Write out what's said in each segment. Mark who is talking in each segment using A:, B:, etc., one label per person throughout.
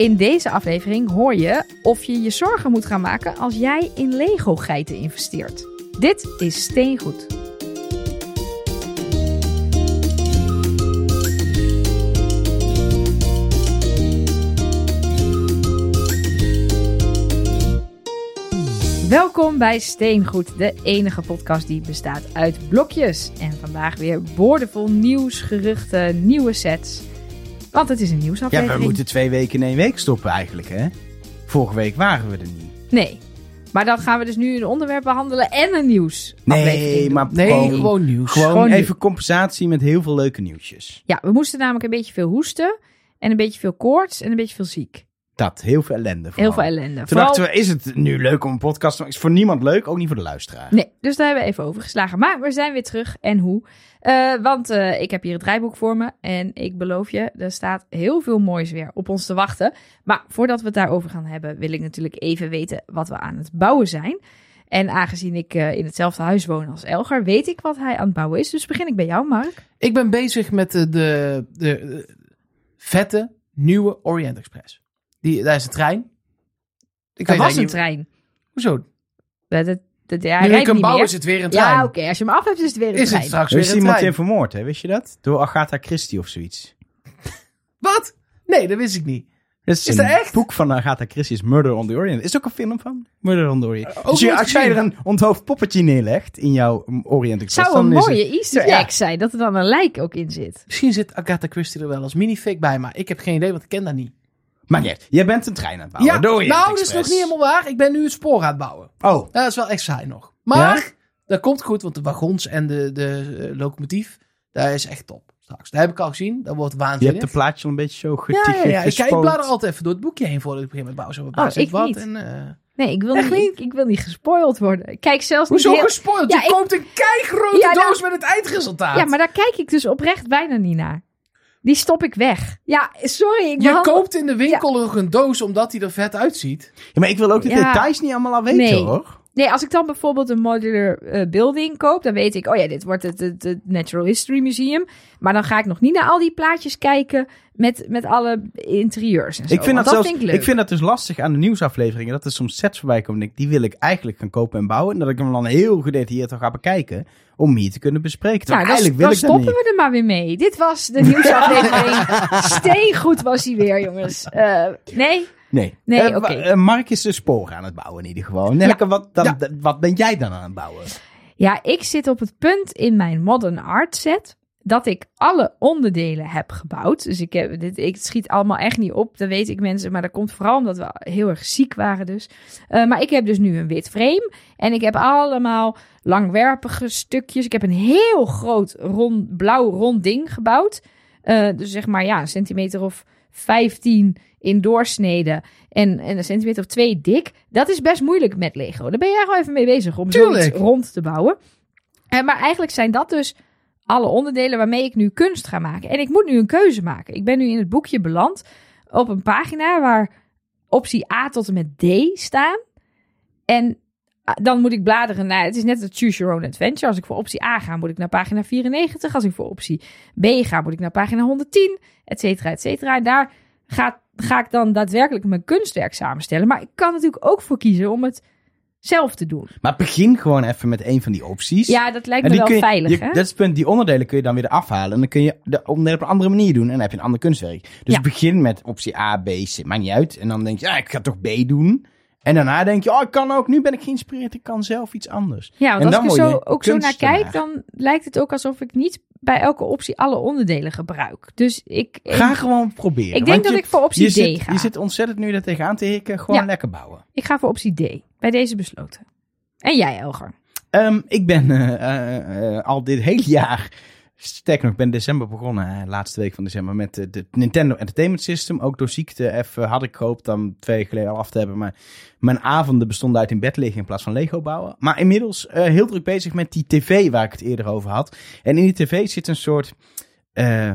A: In deze aflevering hoor je of je je zorgen moet gaan maken als jij in Lego-geiten investeert. Dit is Steengoed. Welkom bij Steengoed, de enige podcast die bestaat uit blokjes. En vandaag weer boordevol nieuws, geruchten, nieuwe sets. Want het is een
B: Ja,
A: nieuwsaflevering.
B: we moeten twee weken in één week stoppen eigenlijk, hè? Vorige week waren we er niet.
A: Nee. Maar dan gaan we dus nu een onderwerp behandelen en een nieuwsaflevering
B: Nee, maar
C: Nee,
B: gewoon,
C: gewoon, nieuws.
B: gewoon
A: Gewoon
B: even compensatie met heel veel leuke nieuwsjes.
A: Ja, we moesten namelijk een beetje veel hoesten. En een beetje veel koorts en een beetje veel ziek.
B: Dat, heel veel ellende
A: Heel
B: vooral.
A: veel ellende.
B: Toen
A: Vooral-
B: dachten we, is het nu leuk om een podcast te maken? Is voor niemand leuk, ook niet voor de luisteraar.
A: Nee, dus daar hebben we even overgeslagen. Maar we zijn weer terug. En hoe? Eh, want eh, ik heb hier het draaiboek voor me. En ik beloof je, er staat heel veel moois weer op ons te wachten. Maar voordat we het daarover gaan hebben, wil ik natuurlijk even weten wat we aan het bouwen zijn. En aangezien ik eh, in hetzelfde huis woon als Elgar, weet ik wat hij aan het bouwen is. Dus begin ik bij jou, Mark.
C: Ik ben bezig met de, de, de, de vette nieuwe Orient Express. Die, daar is een trein. Ik
A: Er was een trein.
C: Hoezo?
A: Dat, dat, dat, ja, hij
C: nu ik
A: rijdt
C: hem bouw is het weer een trein.
A: Ja, oké. Als je hem af hebt, is het weer een
C: Is
A: trein.
C: het straks
B: Er is
C: weer een
B: iemand
C: trein.
B: in vermoord, hè? Wist je dat? Door Agatha Christie of zoiets.
C: Wat? Nee, dat wist ik niet.
B: Dat is,
C: Is dat echt?
B: boek van Agatha Christie, is Murder on the Orient. Is er ook een film van? Murder on the Orient.
C: Ook
B: dus je- als jij er een onthoofd poppetje neerlegt in jouw Orient Express,
A: zou een
B: dan is
A: mooie
B: het...
A: Easter
B: Ja.
A: egg zijn. Dat er dan een lijk ook in zit.
C: Misschien zit Agatha Christie er wel als minifake bij, maar ik heb geen idee, want ik ken dat niet.
B: Maar niet. Jij bent een trein aan het bouwen.
C: ja, nou, dat is nog niet helemaal waar. Ik ben nu het spoor aan het bouwen.
B: Oh,
C: Ja, dat is wel echt saai nog. Maar,
B: Ja?
C: dat komt goed, want de wagons en de, de eh, locomotief, daar is echt top straks. Dat heb ik al gezien, dat wordt
B: je
C: waanzinnig.
B: hebt de plaatje al een beetje zo
C: Ja,
B: geticht.
C: ja, ja. Ik, kijk, ik blader altijd even door het boekje heen voordat ik begin met bouwen. Zo,
A: Oh, ik
C: wat
A: niet.
C: En, eh,
A: Nee, ik wil, niet,
C: niet?
A: Ik, ik wil niet gespoild worden. Ik Kijk zelfs niet
C: Hoezo
A: heel-
C: gespoild?
A: Ja,
C: je
A: ik-
C: koopt een keigrote
A: Ja, nou-
C: doos met het eindresultaat.
A: Ja, maar daar kijk ik dus oprecht bijna niet naar. Die stop ik weg. Ja, sorry. Ik
C: je
A: behandel-
C: koopt in de winkel nog een doos omdat die er vet uitziet.
B: Ja, maar ik wil ook de
A: Ja.
B: details niet allemaal al weten,
A: Nee.
B: hoor.
A: Nee, als ik dan bijvoorbeeld een modular eh, building koop, dan weet ik, oh ja, dit wordt het, het, het Natural History Museum. Maar dan ga ik nog niet naar al die plaatjes kijken met, met alle interieurs en zo.
B: Ik vind, dat zelfs,
A: vind ik
B: vind dat dus lastig aan de nieuwsafleveringen. Dat er soms sets voorbij komen. en ik, Die wil ik eigenlijk gaan kopen en bouwen. En dat ik hem dan heel gedetailleerd ga bekijken. Om hier te kunnen bespreken.
A: Nou, dan,
B: eigenlijk wil
A: dan
B: ik dat
A: stoppen
B: niet.
A: we er maar weer mee. Dit was de nieuwsaflevering. Steengoed was hij weer, jongens. Eh, nee?
B: Nee.
A: Nee,
B: Eh, eh, Mark is de sporen aan het bouwen in ieder geval. Nelke, wat, dan,
C: Ja.
B: wat ben jij dan aan het bouwen?
A: Ja, ik zit op het punt in mijn modern art set dat ik alle onderdelen heb gebouwd. Dus ik, heb, dit, ik schiet allemaal echt niet op, dat weet ik mensen. Maar dat komt vooral omdat we heel erg ziek waren dus. Eh, maar ik heb dus nu een wit frame. En ik heb allemaal langwerpige stukjes. Ik heb een heel groot rond, blauw rond ding gebouwd. Dus zeg maar ja, een centimeter of 15 in doorsnede. En, en een centimeter of twee dik. Dat is best moeilijk met Lego. Daar ben jij gewoon even mee bezig om
C: Tuurlijk.
A: zoiets rond te bouwen. Eh, maar eigenlijk zijn dat dus alle onderdelen waarmee ik nu kunst ga maken. En ik moet nu een keuze maken. Ik ben nu in het boekje beland op een pagina waar optie A tot en met D staan. En ah, dan moet ik bladeren naar. Het is net het Choose Your Own Adventure. Als ik voor optie A ga, moet ik naar pagina 94. Als ik voor optie B ga, moet ik naar pagina 110. Et cetera, et cetera. En daar ga, ga ik dan daadwerkelijk mijn kunstwerk samenstellen. Maar ik kan natuurlijk ook voor kiezen om het zelf te doen.
B: Maar begin gewoon even met een van die opties.
A: Ja, dat lijkt me wel
B: je,
A: veilig,
B: je-
A: hè?
B: Dat is het punt. Die onderdelen kun je dan weer afhalen. En dan kun je de onderdelen op een andere manier doen. En dan heb je een ander kunstwerk. Dus
A: Ja.
B: begin met optie A, B, C. Maakt niet uit. En dan denk je, ja, ik ga toch B doen. En daarna denk je, oh, ik kan ook. Nu ben ik geïnspireerd. Ik kan zelf iets anders.
A: Ja, want
B: En
A: als ik er zo,
B: je
A: ook zo naar kijk, dan lijkt het ook alsof ik niet bij elke optie alle onderdelen gebruik. Dus ik, ik,
B: Ga gewoon proberen.
A: ik denk dat
B: je-
A: ik voor optie
B: je
A: D
B: zit,
A: ga.
B: Je zit ontzettend nu er tegenaan te hikken. Gewoon
A: Ja.
B: lekker bouwen.
A: Ik ga voor optie D. Bij deze besloten. En jij, Elger?
B: Ehm, ik ben eh, eh, eh, al dit hele jaar, sterker nog, ik ben december begonnen, laatste week van december, met eh, de Nintendo Entertainment System. Ook door ziekte even had ik gehoopt dan twee weken geleden al af te hebben. Maar mijn avonden bestonden uit in bed liggen in plaats van Lego bouwen. Maar inmiddels eh, heel druk bezig met die tv waar ik het eerder over had. En in die tv zit een soort... eh,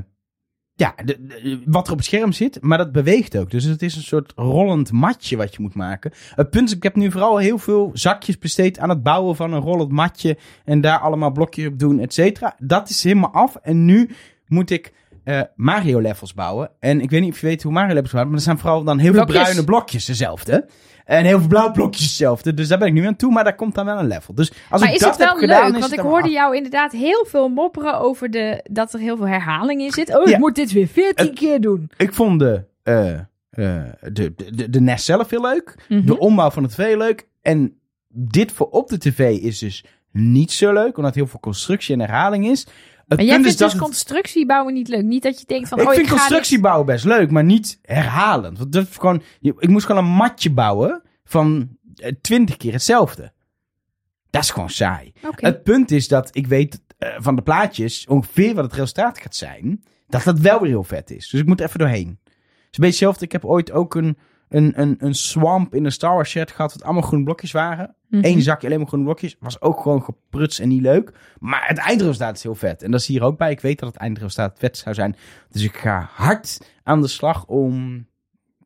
B: ja, de, de- wat er op het scherm zit, maar dat beweegt ook. Dus het is een soort rollend matje wat je moet maken. Het punt is, ik heb nu vooral heel veel zakjes besteed aan het bouwen van een rollend matje. En daar allemaal blokjes op doen, et cetera. Dat is helemaal af. En nu moet ik eh, Mario levels bouwen. En ik weet niet of je weet hoe Mario levels bouwen, maar er zijn vooral dan heel
A: Blokjes.
B: veel bruine blokjes dezelfde. En heel veel blauwe blokjes hetzelfde. Dus daar ben ik nu aan toe, maar daar komt dan wel een level. Dus als
A: maar
B: ik
A: is
B: dat
A: het wel
B: heb
A: leuk? Want
B: het
A: ik hoorde jou inderdaad heel veel mopperen over de, dat er heel veel herhaling in zit. Oh, ik moet dit weer 14
B: Het-
A: keer doen.
B: Ik vond de, eh, eh, de, de, de NES zelf heel leuk.
A: Mhm.
B: De ombouw van de tv leuk. En dit voor op de tv is dus niet zo leuk, omdat heel veel constructie en herhaling is. Het
A: Maar jij vindt dus
B: dat het-
A: constructie bouwen niet leuk. Niet dat je denkt van,
B: ik
A: oh,
B: vind
A: ik ga
B: constructie bouwen best leuk, maar niet herhalend. Want dat gewoon, ik moest gewoon een matje bouwen van eh, twintig keer hetzelfde. Dat is gewoon saai. Het punt is dat ik weet eh, van de plaatjes ongeveer wat het resultaat gaat zijn. Dat dat wel weer heel vet is. Dus ik moet even doorheen. Het is een beetje hetzelfde. Ik heb ooit ook een, een, een, een swamp in een Star Wars set gehad. Wat allemaal groene blokjes waren.
A: Mhm.
B: Eén zakje alleen maar groene blokjes. Was ook gewoon gepruts en niet leuk. Maar het eindresultaat is heel vet. En dat is hier ook bij. Ik weet dat het eindresultaat vet zou zijn. Dus ik ga hard aan de slag om...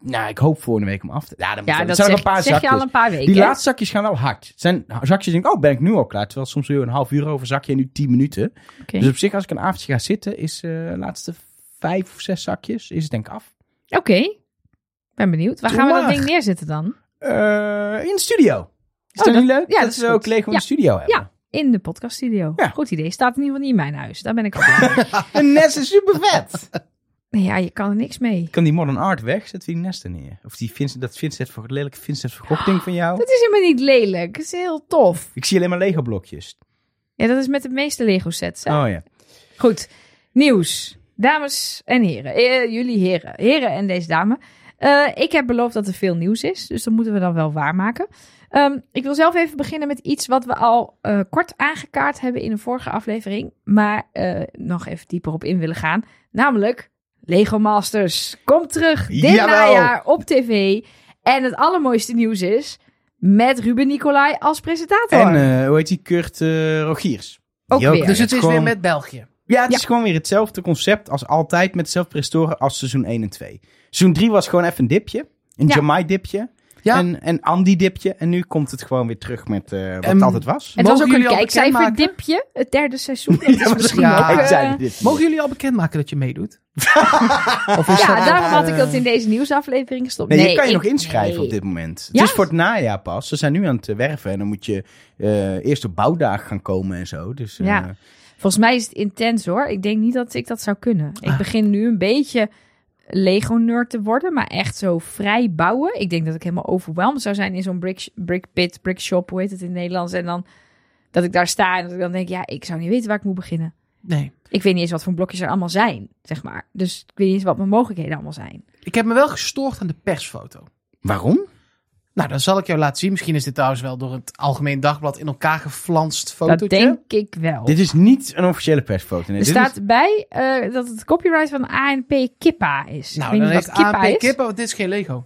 B: Nou, ik hoop volgende week om af te... Ja, dan
A: Ja, dat
B: zijn
A: zeg,
B: een paar
A: zeg je
B: zakjes.
A: al een paar weken.
B: Die laatste zakjes gaan wel hard. Het zijn zakjes denk ik, oh, ben ik nu al klaar. Terwijl soms weer een half uur over zakje en nu tien minuten. Dus op zich, als ik een avondje ga zitten, is eh, de laatste vijf of zes zakjes, is het denk ik af.
A: Oké. Ben benieuwd. Waar gaan we dat ding neerzetten dan?
B: Eh, in de studio. Is
A: Oh,
B: dat
A: dat-
B: niet leuk?
A: ja,
B: dat,
A: dat is
B: ook. Lego in
A: Ja.
B: de studio hebben.
A: Ja. In de podcaststudio.
B: Ja.
A: Goed idee. Staat in ieder geval niet in mijn huis. Daar ben ik al.
B: Een nest is super vet.
A: Ja, je kan er niks mee.
B: kan die modern art weg, we die nesten neer. Of die Vincent, dat Vincent voor lelijke Vincent Gogh ding van jou.
A: Dat is helemaal niet lelijk. Het is heel tof.
B: Ik zie alleen maar Lego blokjes.
A: Ja, dat is met de meeste Lego sets. Hè?
B: Oh ja.
A: Goed. Nieuws. Dames en heren. Eh, jullie heren. Heren en deze dame. Eh, ik heb beloofd dat er veel nieuws is. Dus dat moeten we dan wel waarmaken. Ehm, ik wil zelf even beginnen met iets wat we al eh, kort aangekaart hebben in een vorige aflevering. Maar eh, nog even dieper op in willen gaan. Namelijk Lego Masters. Komt terug dit
B: Jawel.
A: najaar op tv. En het allermooiste nieuws is... Met Ruben Nicolai als presentator.
B: En eh, hoe heet die? Kurt Rogiers.
A: Ook weer.
C: Dus het is
B: gewoon-
C: weer met België.
B: Ja, het
A: Ja.
B: is gewoon weer hetzelfde concept als altijd met dezelfde presentatoren als seizoen 1 en 2. Seizoen 3 was gewoon even een dipje. Een
A: Ja.
B: Jamai dipje.
C: Ja.
B: En, en Andy dipje. En nu komt het gewoon weer terug met eh, wat het altijd was.
A: Het was
C: Mogen
A: ook een
C: jullie al
A: kijkcijferdipje, het derde seizoen. Dat is misschien
C: ja,
A: ook... eh,
B: zei het dit.
C: Mogen jullie al bekendmaken dat je meedoet? of is
A: ja,
C: dat,
A: daarom had ik
C: eh,
A: dat in deze nieuwsaflevering gestopt.
B: Nee, je kan je
A: ik-
B: nog inschrijven
A: nee.
B: op dit moment.
A: Ja?
B: Het is voor het najaar pas. Ze zijn nu aan het eh, werven. En dan moet je eh, eerst op bouwdagen gaan komen en zo. Dus, eh,
A: Ja. Volgens mij is het intens hoor. Ik denk niet dat ik dat zou kunnen. Ik
C: Ah.
A: begin nu een beetje Lego-nerd te worden, maar echt zo vrij bouwen. Ik denk dat ik helemaal overweldigd zou zijn in zo'n brick, brick pit, brick shop, hoe heet het in het Nederlands. En dan dat ik daar sta en dat ik dan denk, ja, ik zou niet weten waar ik moet beginnen.
C: Nee.
A: Ik weet niet eens wat voor blokjes er allemaal zijn, zeg maar. Dus ik weet niet eens wat mijn mogelijkheden allemaal zijn.
C: Ik heb me wel gestoord aan de persfoto.
B: Waarom?
C: Nou, dan zal ik jou laten zien. Misschien is dit trouwens wel door het Algemeen Dagblad in elkaar geflanst fotootje.
A: Dat denk ik wel.
B: Dit is niet een officiële persfoto. Nee,
A: er
B: dit
A: staat
B: is-
A: bij eh, dat het copyright van ANP Kippa is.
C: Nou,
A: ik
C: dan heeft
A: wat Kippa
C: ANP
A: is.
C: Kippen, want dit is geen Lego.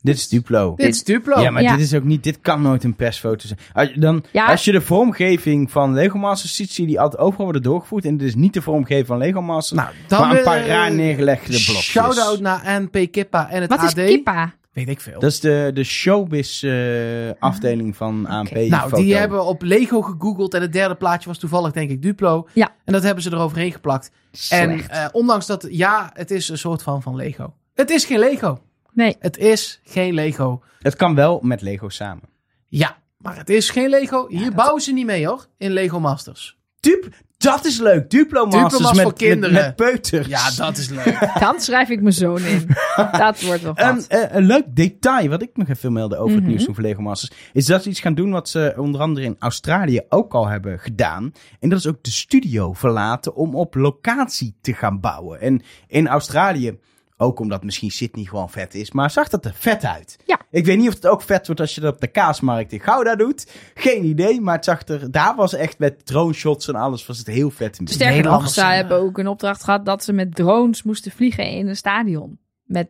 B: dit is Duplo.
C: Dit is Duplo.
B: Ja, maar
A: Ja.
B: dit is ook niet. Dit kan nooit een persfoto zijn. Als je, dan,
A: Ja.
B: als je de vormgeving van Lego Masters ziet, zie je die altijd overal worden doorgevoerd. En dit is niet de vormgeving van Lego Masters.
C: Nou, dan
B: maar een paar raar neergelegde blokjes.
C: Shout-out naar ANP Kippa en het
A: Wat
C: AD.
A: is Kippa?
C: Weet ik veel.
B: Dat is de, de showbiz eh, afdeling van ANP.
C: Nou,
B: foto.
C: die hebben op Lego gegoogeld en het derde plaatje was toevallig denk ik Duplo.
A: Ja.
C: En dat hebben ze eroverheen geplakt. En
A: Slecht.
C: eh, ondanks dat, ja, het is een soort van van Lego. Het is geen Lego.
A: nee.
C: Het is geen Lego.
B: Het kan wel met Lego samen.
C: Ja, maar het is geen Lego. Hier
A: dat-
C: bouwen ze niet mee hoor, in Lego Masters.
B: Dup, dat is leuk. Duplo Masters
C: Duplomas
B: met,
C: voor kinderen.
B: Met, met peuters.
C: Ja, dat is leuk.
A: Dan schrijf ik mijn zoon in. dat wordt wel
B: eh, een leuk detail wat ik nog even wil melden over het
A: Mhm.
B: nieuws van Lego Masters. Is dat ze iets gaan doen wat ze onder andere in Australië ook al hebben gedaan. En dat is ook de studio verlaten om op locatie te gaan bouwen. En in Australië, ook omdat misschien Sydney gewoon vet is, maar zag dat er vet uit.
A: Ja.
B: Ik weet niet of het ook vet wordt als je dat op de kaasmarkt in Gouda doet. Geen idee, maar het zag er, daar was echt met drone shots en alles was het heel vet. in.
A: Sterker nog,
C: zijn,
A: hebben ook een opdracht gehad dat ze met drones moesten vliegen in een stadion. Met,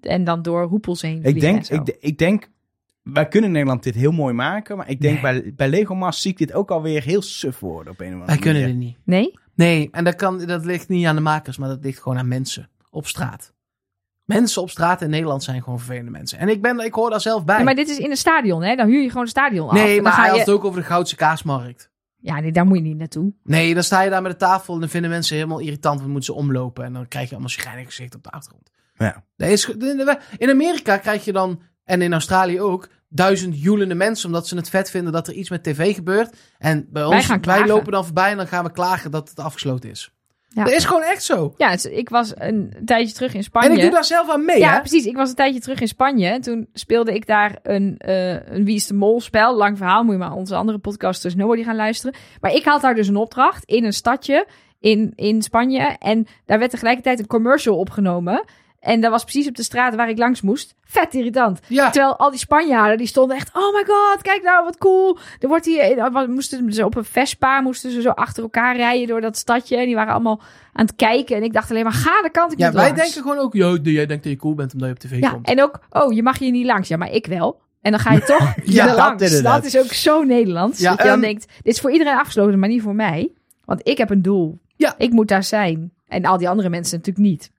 A: en dan door hoepels heen vliegen
B: Ik denk,
A: en zo.
B: ik, ik denk, wij kunnen in Nederland dit heel mooi maken. Maar ik denk bij, bij Lego Masters zie ik dit ook alweer heel suf worden op een of andere
C: Wij kunnen
B: manier.
C: dit niet.
A: Nee?
C: Nee, en dat, kan, dat ligt niet aan de makers, maar dat ligt gewoon aan mensen op straat. Mensen op straat in Nederland zijn gewoon vervelende mensen. En ik, ben, ik hoor daar zelf bij.
A: Ja, maar dit is in een stadion, hè? Dan huur je gewoon een stadion af.
C: nee, maar
A: dan
C: hij had
A: je...
C: het ook over de Goudse kaasmarkt.
A: Ja, nee, daar moet je niet naartoe.
C: Nee, dan sta je daar met de tafel en dan vinden mensen helemaal irritant. Want moeten ze omlopen en dan krijg je allemaal schrijnige gezicht op de achtergrond.
B: Ja.
C: In Amerika krijg je dan, en in Australië ook, duizend joelende mensen. Omdat ze het vet vinden dat er iets met tv gebeurt. En bij ons,
A: gaan
C: wij lopen dan voorbij en dan gaan we klagen dat het afgesloten is.
A: Ja.
C: Dat is gewoon echt zo.
A: Ja, het- ik was een tijdje terug in Spanje.
C: En ik doe daar zelf aan mee,
A: ja,
C: hè?
A: precies. Ik was een tijdje terug in Spanje. En toen speelde ik daar een, eh, een Wie is de Mol spel. Lang verhaal, moet je maar onze andere podcasters Nobody gaan luisteren. Maar ik had daar dus een opdracht in een stadje in, in Spanje. En daar werd tegelijkertijd een commercial opgenomen. En dat was precies op de straat waar ik langs moest. Vet irritant.
C: Ja,
A: Terwijl al die Spanjaarden, die stonden echt... Oh my god, kijk nou, wat cool. Er wordt hier... eh, Moesten ze op een Vespa, moesten ze zo achter elkaar rijden door dat stadje. En die waren allemaal aan het kijken. En ik dacht alleen maar, ga de kant ik
C: ja wij
A: langs.
C: denken gewoon ook, jij denkt dat je cool bent omdat je op tv
A: Ja,
C: komt.
A: en ook, oh, je mag hier niet langs. Ja, maar ik wel. En dan ga je toch
B: Ja, dat
A: langs.
B: inderdaad.
A: Dat is ook zo Nederlands.
C: Ja,
A: dat je dan
C: ehm,
A: denkt, dit is voor iedereen afgesloten, maar niet voor mij. Want ik heb een doel.
C: Ja.
A: Ik moet daar zijn. En al die andere mensen natuurlijk niet.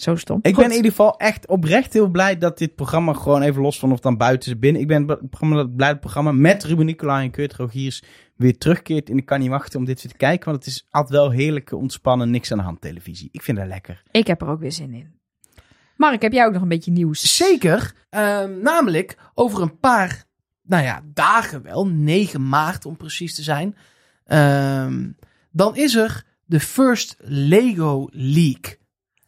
A: Zo stom.
B: Ik
A: Goed.
B: ben in ieder geval echt oprecht heel blij dat dit programma gewoon even los van of dan buiten is binnen. Ik ben blij dat het programma met Ruben Nicolai en Kurt Rogiers weer terugkeert. En ik kan niet wachten om dit weer te kijken, want het is altijd wel heerlijke, ontspannen, niks aan de hand televisie. Ik vind dat lekker.
A: Ik heb er ook weer zin in. Mark, heb jij ook nog een beetje nieuws?
C: Zeker. Ehm, namelijk over een paar, nou ja, dagen wel, 9 maart om precies te zijn. ehm, dan is er de First Lego League.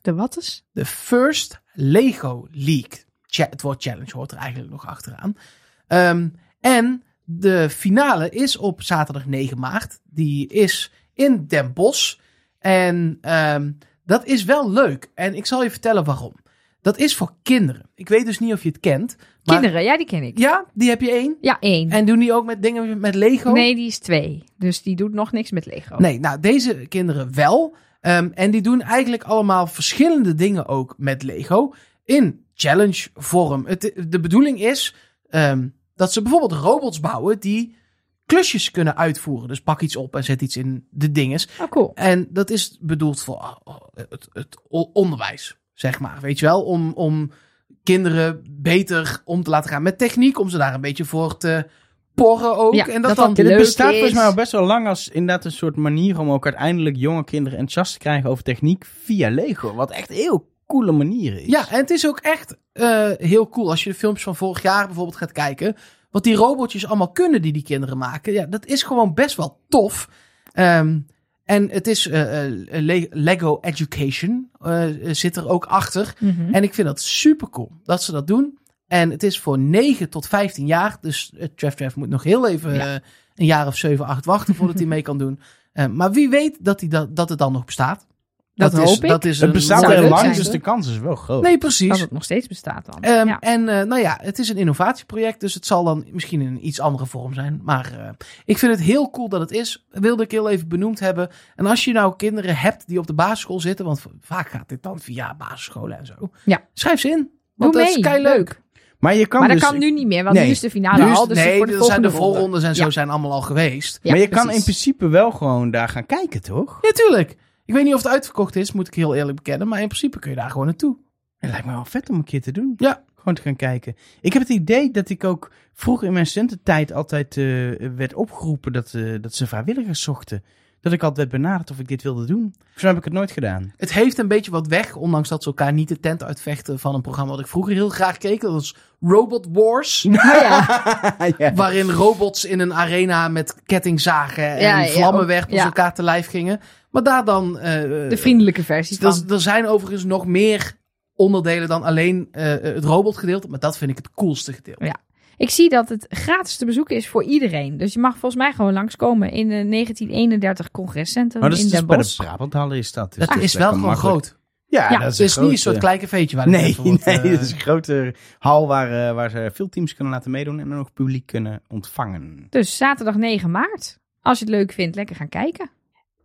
A: De wat is?
C: De First Lego League. Het woord challenge hoort er eigenlijk nog achteraan. Ehm, en de finale is op zaterdag 9 maart. Die is in Den Bosch. En ehm, dat is wel leuk. En ik zal je vertellen waarom. Dat is voor kinderen. Ik weet dus niet of je het kent. Maar
A: Kinderen, ja, die ken ik.
C: Ja, die heb je één.
A: Ja, één.
C: En doen die ook met dingen met Lego?
A: Nee, die is twee. Dus die doet nog niks met Lego.
C: Nee, nou, deze kinderen wel. Ehm, en die doen eigenlijk allemaal verschillende dingen ook met Lego. In challenge vorm. Het, de bedoeling is ehm, dat ze bijvoorbeeld robots bouwen die klusjes kunnen uitvoeren. Dus pak iets op en zet iets in de dinges.
A: Oh, cool.
C: En dat is bedoeld voor oh, het, het o- onderwijs, zeg maar. Weet je wel, om, om kinderen beter om te laten gaan met techniek. Om ze daar een beetje voor te porren ook.
A: Ja,
C: en dat,
A: dat leuk
B: bestaat
A: is.
B: volgens mij al best wel lang als inderdaad een soort manier om ook uiteindelijk jonge kinderen enthousiast te krijgen over techniek via Lego. Wat echt een heel coole manier is.
C: Ja, en het is ook echt eh, heel cool als je de filmpjes van vorig jaar bijvoorbeeld gaat kijken. Wat die robotjes allemaal kunnen die die kinderen maken. Ja, dat is gewoon best wel tof. Ehm, en het is eh, eh, Le- Lego Education zit er ook achter.
A: Mhm.
C: En ik vind dat super cool dat ze dat doen. En het is voor 9 tot 15 jaar. Dus uh, Trev Trev moet nog heel even
A: Ja.
C: eh, een jaar of 7, 8 wachten voordat hij mee kan doen. Eh, maar wie weet dat, hij dat, dat het dan nog bestaat.
A: Dat
C: is,
A: hoop ik.
C: Dat is
B: Het
C: een
B: bestaat
A: leuk
B: lang,
A: zijn.
B: dus de kans is wel groot.
C: Nee, precies.
A: Dat het nog steeds bestaat dan.
C: Ehm,
A: ja.
C: En eh, nou ja, het is een innovatieproject, dus het zal dan misschien in een iets andere vorm zijn. Maar eh, ik vind het heel cool dat het is. Wilde ik heel even benoemd hebben. En als je nou kinderen hebt die op de basisschool zitten, want vaak gaat dit dan via basisscholen en zo.
A: Ja.
C: Schrijf ze in.
A: Doe
C: Want dat is kei leuk.
A: Leuk.
B: Maar je kan
A: maar dat
B: dus,
A: kan nu niet meer, want
B: Nee.
A: nu is de finale
C: Nu is-
A: al. Dus
C: nee,
A: voor de
C: er zijn de
A: volgende ronde.
C: voorrondes en zo
A: Ja.
C: zijn allemaal al geweest.
A: Ja,
B: maar je kan in principe wel gewoon daar gaan kijken, toch?
C: Ja, tuurlijk. Ik weet niet of het uitverkocht is, moet ik heel eerlijk bekennen. Maar in principe kun je daar gewoon naartoe.
B: Het lijkt me wel vet om een keer te doen.
C: Ja.
B: Gewoon te gaan kijken. Ik heb het idee dat ik ook vroeger in mijn studententijd altijd eh, werd opgeroepen dat, eh, dat ze vrijwilligers zochten. Dat ik altijd werd benaderd of ik dit wilde doen. Zo heb ik het nooit gedaan.
C: Het heeft een beetje wat weg, ondanks dat ze elkaar niet de tent uitvechten van een programma wat ik vroeger heel graag keek. Dat was Robot Wars.
A: Oh ja.
B: ja.
C: Waarin robots in een arena met kettingzagen en
A: Ja, ja,
C: vlammenwerpers
A: ja.
C: elkaar te lijf gingen. Maar daar dan... eh,
A: De vriendelijke versie van.
C: er, er zijn overigens nog meer onderdelen dan alleen eh, het robotgedeelte. Maar dat vind ik het coolste gedeelte.
A: Ja. Ik zie dat het gratis te bezoeken is voor iedereen. Dus je mag volgens mij gewoon langskomen in de 1931 congrescentrum
B: Maar dat is
A: in
B: dus
A: Den
B: bij de
A: Bosch.
B: Brabanthallen is dat. Dus
C: Dat
B: dat
C: is wel gewoon
B: makkelijk.
C: groot.
B: Ja,
A: Ja,
B: dat is
C: Het is niet een soort
B: grote-
C: klein cafeetje waar
B: Nee,
C: wordt,
B: nee,
C: eh,
B: het is een grote hal waar, eh, waar ze veel teams kunnen laten meedoen en dan ook publiek kunnen ontvangen.
A: Dus zaterdag 9 maart. Als je het leuk vindt, lekker gaan kijken.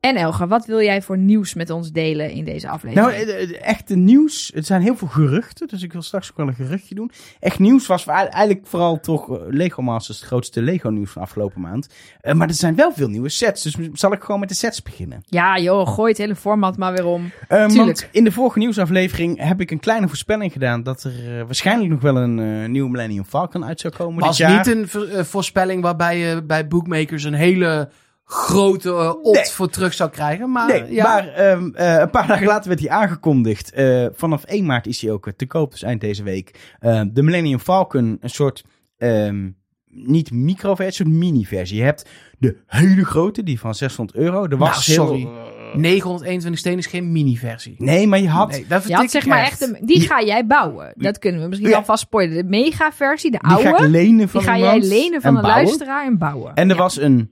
A: En Elga, wat wil jij voor nieuws met ons delen in deze aflevering?
B: Nou, eh, eh, echte nieuws. Het zijn heel veel geruchten, dus ik wil straks ook wel een geruchtje doen. Echt nieuws was wa- eigenlijk vooral toch eh, Lego Masters, het grootste Lego nieuws van afgelopen maand. Eh, maar er zijn wel veel nieuwe sets, dus zal ik gewoon met de sets beginnen.
A: Ja joh, gooi het hele format maar weer om. Tuurlijk.
B: want in de vorige nieuwsaflevering heb ik een kleine voorspelling gedaan dat er waarschijnlijk nog wel een eh, nieuwe Millennium Falcon uit zou komen
C: was
B: dit jaar.
C: niet een vo- voorspelling waarbij je bij bookmakers een hele grote uh, ot
B: Nee.
C: voor terug zou krijgen. Maar,
B: Nee,
C: ja.
B: maar ehm, eh, een paar dagen later werd hij aangekondigd. Eh, vanaf 1 maart is hij ook te koop, dus eind deze week. Eh, de Millennium Falcon, een soort, ehm, niet microversie, een soort mini-versie. Je hebt de hele grote, die van 600 euro. Er was
C: Nou,
B: heel-
C: sorry. 921 steen is geen mini-versie.
B: Nee, maar je had...
C: Nee, dat
A: Je had zeg maar echt, een, die ga jij bouwen. Dat kunnen we misschien
B: Ja.
A: alvast spoilen. De mega-versie, de
B: die ga ik
A: oude,
B: lenen van
A: die ga jij lenen van een
B: bouwen.
A: luisteraar en bouwen.
B: En er
A: Ja.
B: was een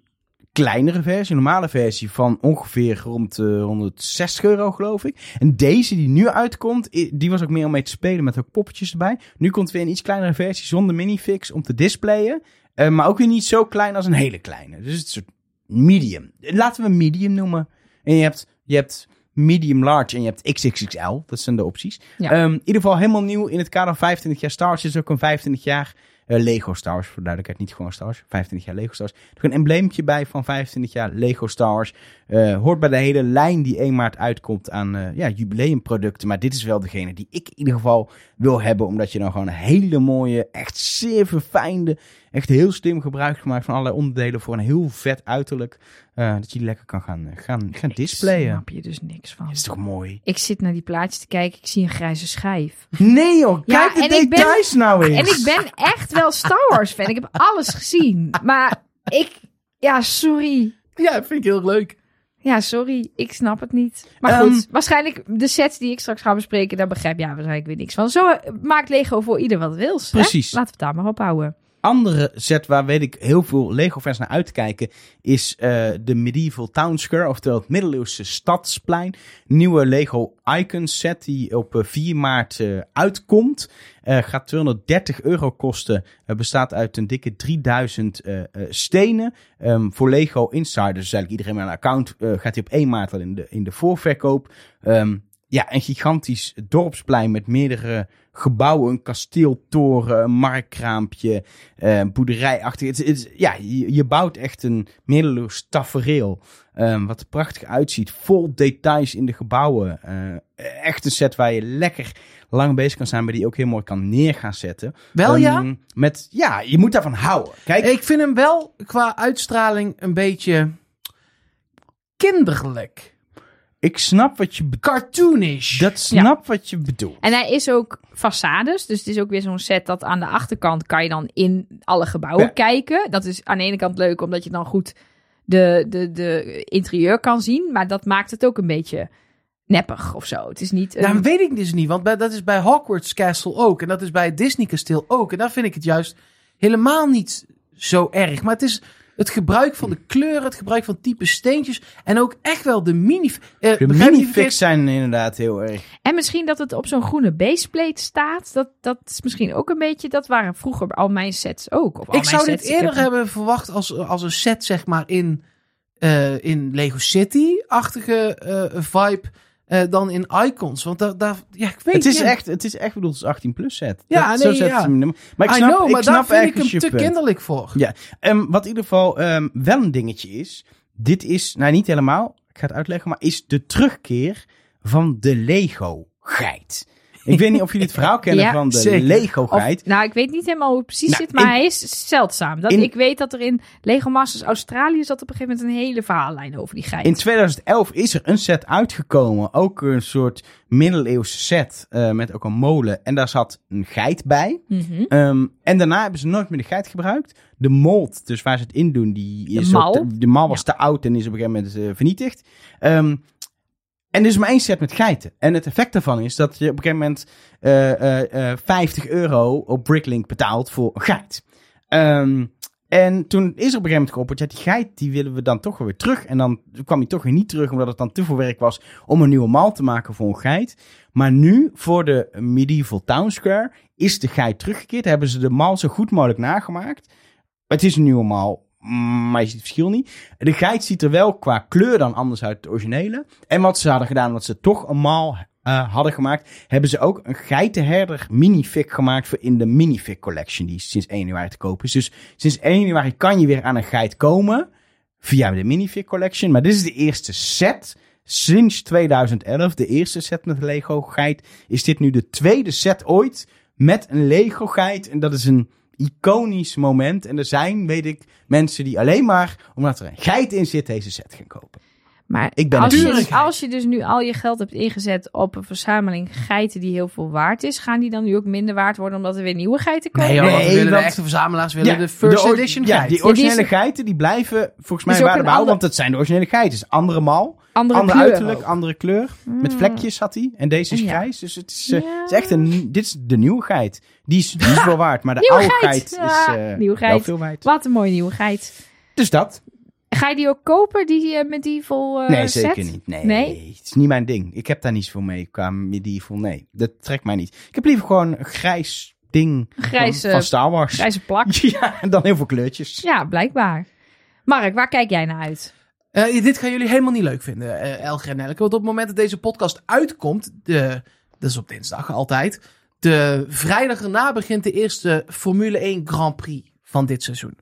B: kleinere versie, een normale versie van ongeveer rond eh 160 euro, geloof ik. En deze die nu uitkomt, die was ook meer om mee te spelen met ook poppetjes erbij. Nu komt weer een iets kleinere versie zonder minifix om te displayen. Eh, maar ook weer niet zo klein als een hele kleine. Dus het is een soort medium. Laten we medium noemen. En je hebt, je hebt medium large en je hebt XXXL. Dat zijn de opties.
A: Ja.
B: Ehm, in ieder geval helemaal nieuw in het kader van 25 jaar Star Wars. is ook een 25 jaar eh, Lego Star Wars. Voor duidelijkheid, niet gewoon Star Wars. 25 jaar Lego Star Wars. Er is een embleempje bij van 25 jaar Lego Star Wars. Eh, hoort bij de hele lijn die 1 maart uitkomt aan eh, ja, jubileumproducten. Maar dit is wel degene die ik in ieder geval wil hebben. Omdat je dan gewoon een hele mooie, echt zeer verfijnde, echt heel slim gebruik gemaakt van allerlei onderdelen voor een heel vet uiterlijk. Eh, dat je die lekker kan gaan, eh, gaan, gaan displayen.
A: snap je dus niks van.
B: Dat is toch mooi?
A: Ik zit naar die plaatjes te kijken, ik zie een grijze schijf.
B: Nee joh,
A: Ja,
B: kijk de
A: en ik ben-
B: details nou eens.
A: En ik ben echt wel Star Wars fan. Ik heb alles gezien. Maar ik, ja, sorry.
C: Ja, dat vind ik heel leuk.
A: Ja, sorry, ik snap het niet. Maar
B: Ehm,
A: goed, waarschijnlijk de sets die ik straks ga bespreken, daar begrijp jij waarschijnlijk weer niks van. Zo eh, maakt Lego voor ieder wat wil.
B: Precies.
A: Laten we het daar maar op houden.
B: Andere set waar weet ik heel veel Lego-fans naar uitkijken, is eh, de Medieval Town Square, oftewel het middeleeuwse stadsplein. Nieuwe Lego Icon set die op eh, 4 maart eh, uitkomt. Eh, gaat 230 euro kosten. Bestaat uit een dikke 3000 eh, eh, stenen. Ehm, voor Lego Insiders, dus eigenlijk iedereen met een account, eh, gaat hij op 1 maart al in de, in de voorverkoop. Ehm, ja, een gigantisch dorpsplein met meerdere gebouwen, een kasteeltoren, een markkraampje, eh, boerderijachtig. Het, ja, je, je bouwt echt een middeleeuws tafereel. ehm, wat er prachtig uitziet. Vol details in de gebouwen. Eh, echt een set waar je lekker lang bezig kan zijn, maar die je ook heel mooi kan neer gaan zetten.
C: Wel ja?
B: Ehm, Met, ja, je moet daarvan houden. Kijk,
C: Ik vind hem wel qua uitstraling een beetje kinderlijk.
B: Ik snap wat je bedoelt.
C: Cartoonish.
B: Dat snap wat je bedoelt.
A: En hij is ook façades. Dus het is ook weer zo'n set dat aan de achterkant kan je dan in alle gebouwen
B: Ja.
A: kijken. Dat is aan de ene kant leuk, omdat je dan goed de, de, de interieur kan zien. Maar dat maakt het ook een beetje neppig of zo. Het is niet...
C: Ja,
A: een-
C: dat weet ik dus niet, want bij, dat is bij Hogwarts Castle ook. En dat is bij het Disney kasteel ook. En daar vind ik het juist helemaal niet zo erg. Maar het is het gebruik van de kleuren, het gebruik van type steentjes. En ook echt wel de mini... eh,
B: De minifix zijn inderdaad heel erg.
A: En misschien dat het op zo'n groene baseplate staat. Dat, dat is misschien ook een beetje... Dat waren vroeger al mijn sets ook. Of al
C: Ik
A: mijn
C: zou dit
A: sets.
C: Eerder
A: heb-
C: hebben verwacht als, als een set, zeg maar, in, eh, in Lego City-achtige eh, vibe. Eh, dan in Icons. Want daar, daar ja, ik weet
B: Het is, echt, het is echt bedoeld als 18 plus set.
C: Ja,
B: Dat-
C: nee,
B: zo zet
C: ja.
B: hem. Maar ik snap,
C: know, maar
B: ik snap
C: daar vind ik hem te
B: punt.
C: kinderlijk voor.
B: Ja, Ehm, wat in ieder geval ehm, wel een dingetje is. Dit is, nou niet helemaal, ik ga het uitleggen, maar is de terugkeer van de Lego-geit. Ik weet niet of jullie het verhaal kennen
A: Ja,
B: van de
C: zeker.
A: Of,
B: Lego-geit.
A: nou, ik weet niet helemaal hoe het precies
B: Nou,
A: zit, maar
B: in-
A: hij is zeldzaam. Dat,
B: in-
A: ik weet dat er in Lego Masters Australië zat op een gegeven moment een hele verhaallijn over die geit.
B: In 2011 is er een set uitgekomen. Ook een soort middeleeuwse set eh, met ook een molen. En daar zat een geit bij.
A: Mhm.
B: Ehm, en daarna hebben ze nooit meer de geit gebruikt. De mold, dus waar ze het in doen, die
A: De
B: is
A: mal?
B: De mal was te oud en is op een gegeven moment eh, vernietigd. Ehm, en maar één set met geiten. En het effect daarvan is dat je op een gegeven moment eh, eh, eh, 50 euro op Bricklink betaalt voor een geit. Ehm, en toen is er op een gegeven moment geopperd, ja, die geit die willen we dan toch weer terug. En dan kwam hij toch niet terug, omdat het dan te veel werk was om een nieuwe mal te maken voor een geit. Maar nu, voor de Medieval Town Square, is de geit teruggekeerd. Hebben ze de mal zo goed mogelijk nagemaakt. Het is een nieuwe mal, maar je ziet het verschil niet. De geit ziet er wel qua kleur dan anders uit de originele. En wat ze hadden gedaan, omdat ze toch een mal eh, hadden gemaakt, hebben ze ook een geitenherder minifig gemaakt voor in de minifig collection, die sinds 1 januari te kopen is. Dus sinds 1 januari kan je weer aan een geit komen via de minifig collection. Maar dit is de eerste set sinds 2011. De eerste set met Lego geit. Is dit nu de tweede set ooit met een Lego geit. En dat is een iconisch moment. En er zijn, weet ik, mensen die alleen maar, omdat er een geit in zit, deze set gaan kopen.
A: Maar
B: Ik ben
A: als, je,
C: dierigheid.
A: als je dus nu al je geld hebt ingezet op een verzameling geiten die heel veel waard is, gaan die dan nu ook minder waard worden omdat er weer nieuwe geiten komen?
C: Nee, joh, want
B: Nee,
C: we willen de echte verzamelaars willen de first edition
B: Ja,
C: geit.
B: die
A: Ja, die
B: originele
A: is-
B: geiten die blijven volgens mij
A: Is ook
B: waarde
A: een
B: behouden,
A: ander-
B: want het zijn de originele geiten. Het is andere mal,
A: Andere,
B: andere
A: kleur
B: uiterlijk, andere kleur. Met
A: Mm.
B: vlekjes had hij. En deze is
A: Ja.
B: grijs. Dus het is, eh,
A: Ja.
B: het is echt een, dit is de nieuwe geit. Die is, die is wel waard, maar de oude
A: geit.
B: is
A: nieuwe
B: wel veel waard.
A: Wat een mooie nieuwe geit.
B: Dus dat.
A: Ga je die ook kopen, die eh, medieval eh
B: nee,
A: set?
B: zeker niet. Nee,
A: Nee?
B: het is niet mijn ding. Ik heb daar niet zoveel mee qua medieval. Nee, dat trekt mij niet. Ik heb liever gewoon een grijs ding
A: grijze,
B: van, van Star Wars.
A: grijze plak.
B: Ja, en dan heel veel kleurtjes.
A: Ja, blijkbaar. Mark, waar kijk jij naar uit?
C: Eh, dit gaan jullie helemaal niet leuk vinden, eh Elger en Elke. Want op het moment dat deze podcast uitkomt, de, dat is op dinsdag altijd, de vrijdag erna begint de eerste Formule 1 Grand Prix van dit seizoen.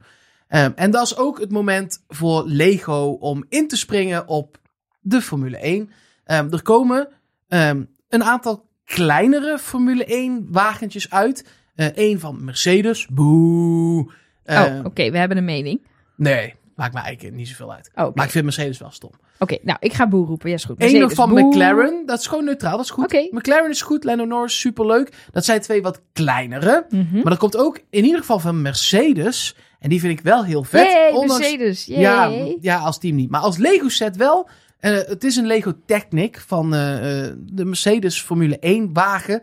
C: Ehm, en dat is ook het moment voor Lego om in te springen op de Formule 1. Ehm, er komen ehm, een aantal kleinere Formule 1 wagentjes uit. Eén van Mercedes. Boe.
A: oh, oké, we hebben een mening.
C: Nee, maakt me eigenlijk niet zoveel uit.
A: Oh,
C: Maar ik vind Mercedes wel stom.
A: Oké, nou, ik ga boer roepen. Ja, is goed.
C: Eén
A: Mercedes,
C: van
A: boe.
C: McLaren, dat is gewoon neutraal, dat is goed. McLaren is goed, Lando Norris superleuk. Dat zijn twee wat kleinere.
A: Mhm.
C: Maar dat komt ook in ieder geval van Mercedes. En die vind ik wel heel vet.
A: Yay,
C: ondanks-
A: Mercedes. Yay.
C: ja, ja, als team niet. Maar als Lego set wel. Eh, het is een Lego Technic van eh, eh, de Mercedes Formule 1 wagen.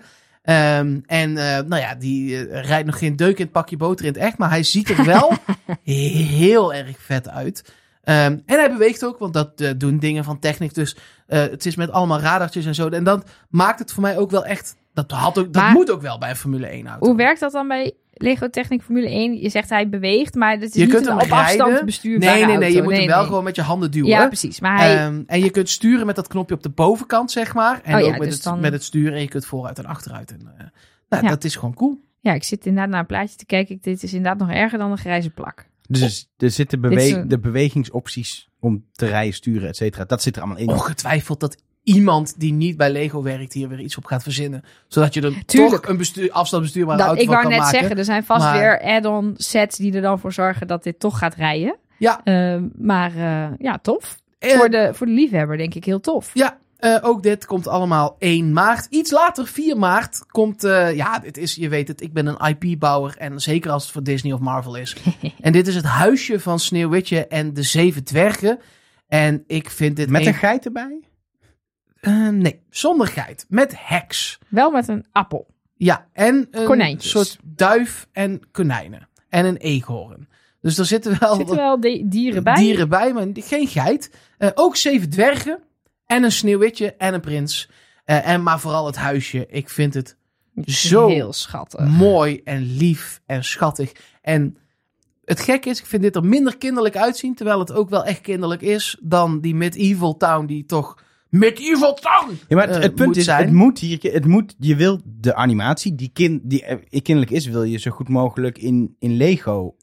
C: Ehm, en eh, nou ja, die eh, rijdt nog geen deuk in het pakje boter in het echt. Maar hij ziet er wel heel erg vet uit. Ehm, en hij beweegt ook, want dat eh, doen dingen van Technic. Dus het is met allemaal radartjes en zo. En dat maakt het voor mij ook wel echt... Dat, had ook, dat
A: Maar-
C: moet ook wel bij een Formule 1 auto.
A: Hoe werkt dat dan bij Lego Technic Formule 1? Je zegt hij beweegt, maar het is
C: Je
A: niet
C: kunt
A: een
C: hem
A: op afstand bestuurbare
C: Nee, nee, nee. Je moet hem wel
A: nee.
C: gewoon met je handen duwen.
A: Ja, precies. Maar hij...
C: Ehm, en je kunt sturen met dat knopje op de bovenkant, zeg maar. En
A: Oh ja,
C: ook met,
A: dus
C: het,
A: dan-
C: met het sturen. En je kunt vooruit en achteruit. En, eh, nou,
A: Ja.
C: Dat is gewoon cool.
A: Ja, ik zit inderdaad naar een plaatje te kijken. Ik- Dit is inderdaad nog erger dan een grijze plak.
B: Dus er zitten bewe-
A: een-
B: de bewegingsopties om te rijden, sturen, et cetera. Dat zit er allemaal in.
C: Ongetwijfeld dat iemand die niet bij Lego werkt hier weer iets op gaat verzinnen. Zodat je er
A: Tuurlijk.
C: toch een bestuur, afstandsbestuurbare
A: Dat,
C: auto
A: ik
C: van
A: wou
C: kan
A: net
C: maken.
A: zeggen, er zijn vast
C: maar-
A: weer add-on sets die er dan voor zorgen dat dit toch gaat rijden.
C: Ja.
A: Ehm, maar eh, ja, tof. Voor, de, voor de liefhebber denk ik heel tof.
C: Ja, eh, ook dit komt allemaal 1 maart. Iets later, 4 maart, komt... eh, ja, dit is, je weet het, ik ben een IP-bouwer. En zeker als het voor Disney of Marvel is. en dit is het huisje van Sneeuwwitje en de Zeven Dwergen. En ik vind dit...
B: Met
C: een-
B: een geit erbij?
C: Eh, nee, zonder geit. Met heks.
A: Wel met een appel.
C: Ja, en een
A: Konijntjes.
C: soort duif en konijnen. En een eekhoorn. Dus er zitten wel,
A: zitten wel de- dieren bij.
C: dieren bij, maar geen geit. Eh, ook zeven dwergen. En een sneeuwwitje en een prins. Eh, en maar vooral het huisje. Ik vind het zo
A: Heel schattig.
C: mooi en lief en schattig. En het gek is, ik vind dit er minder kinderlijk uitzien. Terwijl het ook wel echt kinderlijk is. Dan die medieval town die toch... Medieval town!
B: Ja, maar het,
C: eh,
B: punt
C: moet
B: is,
C: zijn.
B: het moet hier, het moet, je wil de animatie die, kind, die eh, kinderlijk is, wil je zo goed mogelijk in, in Lego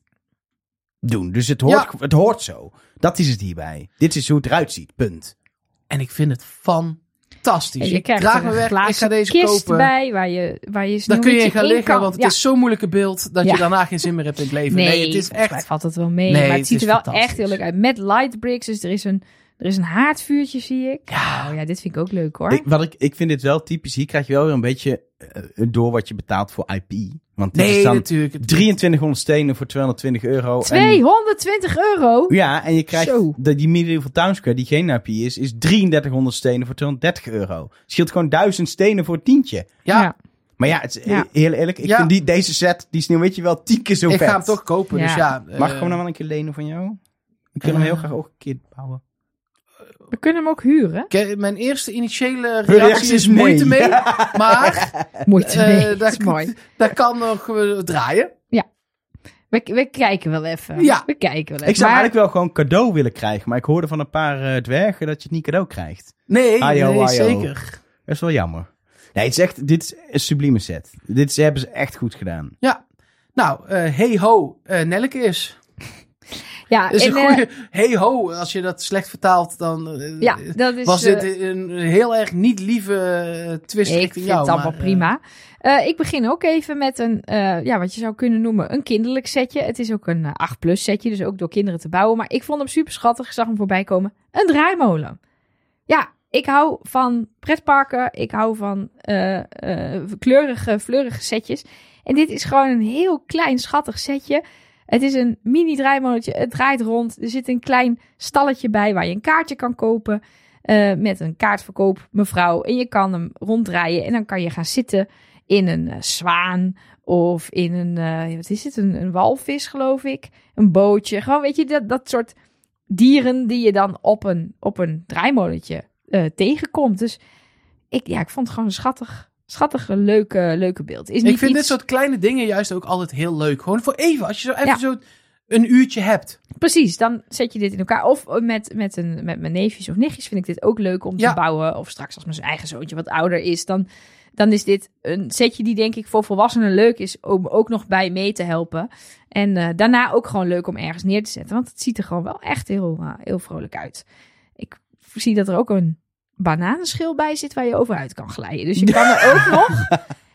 B: doen. Dus het hoort, het hoort zo. Dat is het hierbij. Dit is hoe het eruit ziet, punt.
C: En ik vind het fantastisch.
A: Je krijgt
C: draag me weg. Ik ga deze
A: kist
C: kopen.
A: bij waar je, waar je
C: Daar kun je in gaan liggen,
A: kan.
C: want het
A: Ja.
C: is zo'n moeilijke beeld dat
A: Ja.
C: je daarna geen zin meer hebt in het leven.
A: Nee,
C: Nee, het is echt.
A: valt het wel mee.
C: Nee,
A: maar het,
C: het
A: ziet er wel echt heel leuk uit. Met light bricks, dus er is een, er is een haardvuurtje, zie ik.
C: Ja.
A: Oh ja, dit vind ik ook leuk hoor.
B: Ik, wat ik, ik vind dit wel typisch. Hier krijg je wel weer een beetje eh, door wat je betaalt voor IP. Want dit is
C: Nee,
B: dan
C: natuurlijk. Het-
B: 2300 stenen voor 220 euro. En,
A: 220 euro?
B: ja, en je krijgt
A: Zo.
B: de, die Medieval Town Square, die geen IP is, is 3300 stenen voor 230 euro. Scheelt gewoon 1000 stenen voor een tientje.
C: Ja,
B: Maar ja, het is,
A: Ja.
B: heel eerlijk, ik
C: Ja.
B: vind die, deze set, die sneeuwwitje wel tien keer zo
C: ik
B: vet.
C: ga hem toch kopen. Dus
A: Ja.
C: ja.
B: Mag
C: eh,
B: ik hem nou wel een keer lenen van jou? Ik wil hem
C: eh,
B: heel graag ook een keer bouwen.
A: We kunnen hem ook huren.
C: Mijn eerste initiële reactie,
B: reactie
C: is
B: nee.
C: moeite mee. Maar
A: Moeite
C: eh,
A: mee. dat is mooi.
C: daar kan nog eh, draaien.
A: We, we kijken wel even.
C: Ja.
A: We kijken wel even.
B: Ik zou
A: Maar-
B: eigenlijk wel gewoon cadeau willen krijgen, maar ik hoorde van een paar eh, dwergen dat je het niet cadeau krijgt.
C: Nee, nee zeker.
B: Dat is wel jammer. Nee, het is echt, dit is een sublieme set. Dit is, hebben ze echt goed gedaan.
C: Ja. Nou, eh hey ho, eh Nelleke is.
A: Ja,
C: Dus
A: en,
C: een
A: eh,
C: goede hey ho, als je dat slecht vertaalt, dan eh,
A: ja, dat is,
C: was
A: eh,
C: dit een heel erg niet lieve eh, twist
A: ik
C: richting
A: vind
C: jou.
A: het allemaal
C: maar, eh,
A: prima. Eh, ik begin ook even met een, eh, ja, wat je zou kunnen noemen, een kinderlijk setje. Het is ook een eh, 8-plus setje, dus ook door kinderen te bouwen. Maar ik vond hem super schattig. Ik zag hem voorbij komen. Een draaimolen. Ja, ik hou van pretparken. Ik hou van eh, eh, kleurige, fleurige setjes. En dit is gewoon een heel klein, schattig setje. Het is een mini draaimolentje. Het draait rond. Er zit een klein stalletje bij waar je een kaartje kan kopen. eh, met een kaartverkoop mevrouw. En je kan hem ronddraaien. En dan kan je gaan zitten in een eh, zwaan. Of in een, eh, wat is het? Een, een walvis, geloof ik. Een bootje. Gewoon, weet je, dat, dat soort dieren die je dan op een, op een draaimolentje tegenkomt. Dus ik, ja, ik vond het gewoon schattig, schattige, leuke, leuke beeld. Is
C: Ik
A: niet
C: vind dit soort kleine dingen juist ook altijd heel leuk. Gewoon voor even, als je zo even
A: Ja.
C: zo een uurtje hebt.
A: Precies, dan zet je dit in elkaar. Of met, met, een, met mijn neefjes of nichtjes vind ik dit ook leuk om
C: Ja.
A: te bouwen. Of straks als mijn eigen zoontje wat ouder is, dan, dan is dit een setje die denk ik voor volwassenen leuk is om ook nog bij mee te helpen. En eh, daarna ook gewoon leuk om ergens neer te zetten. Want het ziet er gewoon wel echt heel, eh, heel vrolijk uit. Ik zie dat er ook een bananenschil bij zit waar je over uit kan glijden. Dus je kan er ook nog...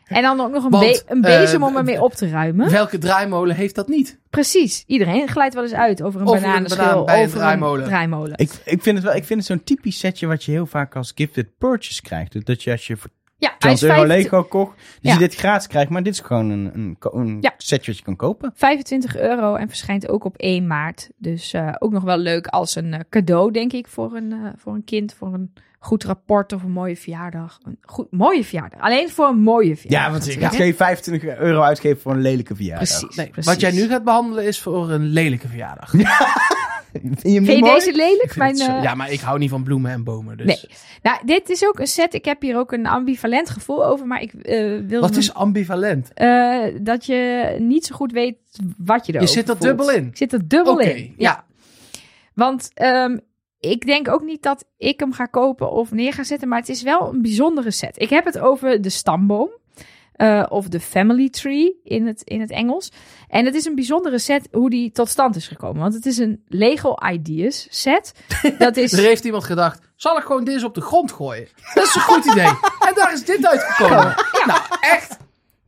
A: En dan ook nog een,
C: Want,
A: be- een
C: eh,
A: bezem om ermee op te ruimen.
C: Welke draaimolen heeft dat niet?
A: Precies. Iedereen glijdt wel eens uit over een
C: Over een
A: bananenschil.
C: banaan bij een
A: over
C: draaimolen.
A: een draaimolen.
B: Ik, ik vind het wel, ik vind het zo'n typisch setje wat je heel vaak als gifted purchase krijgt. Dus Dat je als je voor
A: ja, hij is
B: 12 euro
A: 25
B: Lego kocht,
A: Ja.
B: je dit gratis krijgt. Maar dit is gewoon een, een,
A: Ja.
B: setje wat je kan kopen.
A: 25 euro en verschijnt ook op 1 maart. Dus eh, ook nog wel leuk als een eh, cadeau, denk ik, voor een, eh, voor een kind. Voor een goed rapport of een mooie verjaardag. Een goed, mooie verjaardag. Alleen voor een mooie verjaardag.
B: Ja, want ik
A: natuurlijk,
B: ga geen 25 euro uitgeven voor een lelijke verjaardag.
A: Precies,
C: Nee,
A: precies.
C: wat jij nu gaat behandelen is voor een lelijke verjaardag.
B: Vind je hem
A: Vind je deze lelijk? Mijn,
C: zo-
A: eh,
C: ja, maar ik hou niet van bloemen en bomen. Dus.
A: Nee. Nou, dit is ook een set. Ik heb hier ook een ambivalent gevoel over, maar ik eh wil
C: Wat is ambivalent?
A: dat je niet zo goed weet wat je
C: Je
A: erover
C: zit er dubbel in.
A: Ik zit er dubbel
C: Oké,
A: in.
C: ja.
A: Want ehm, ik denk ook niet dat ik hem ga kopen of neer ga zetten. Maar het is wel een bijzondere set. Ik heb het over de stamboom. Eh, of de family tree in het, in het Engels. En het is een bijzondere set hoe die tot stand is gekomen. Want het is een Lego Ideas set. Dat is...
C: Er heeft iemand gedacht, zal ik gewoon deze op de grond gooien? Dat is een goed idee. En daar is dit uitgekomen. Nou, echt.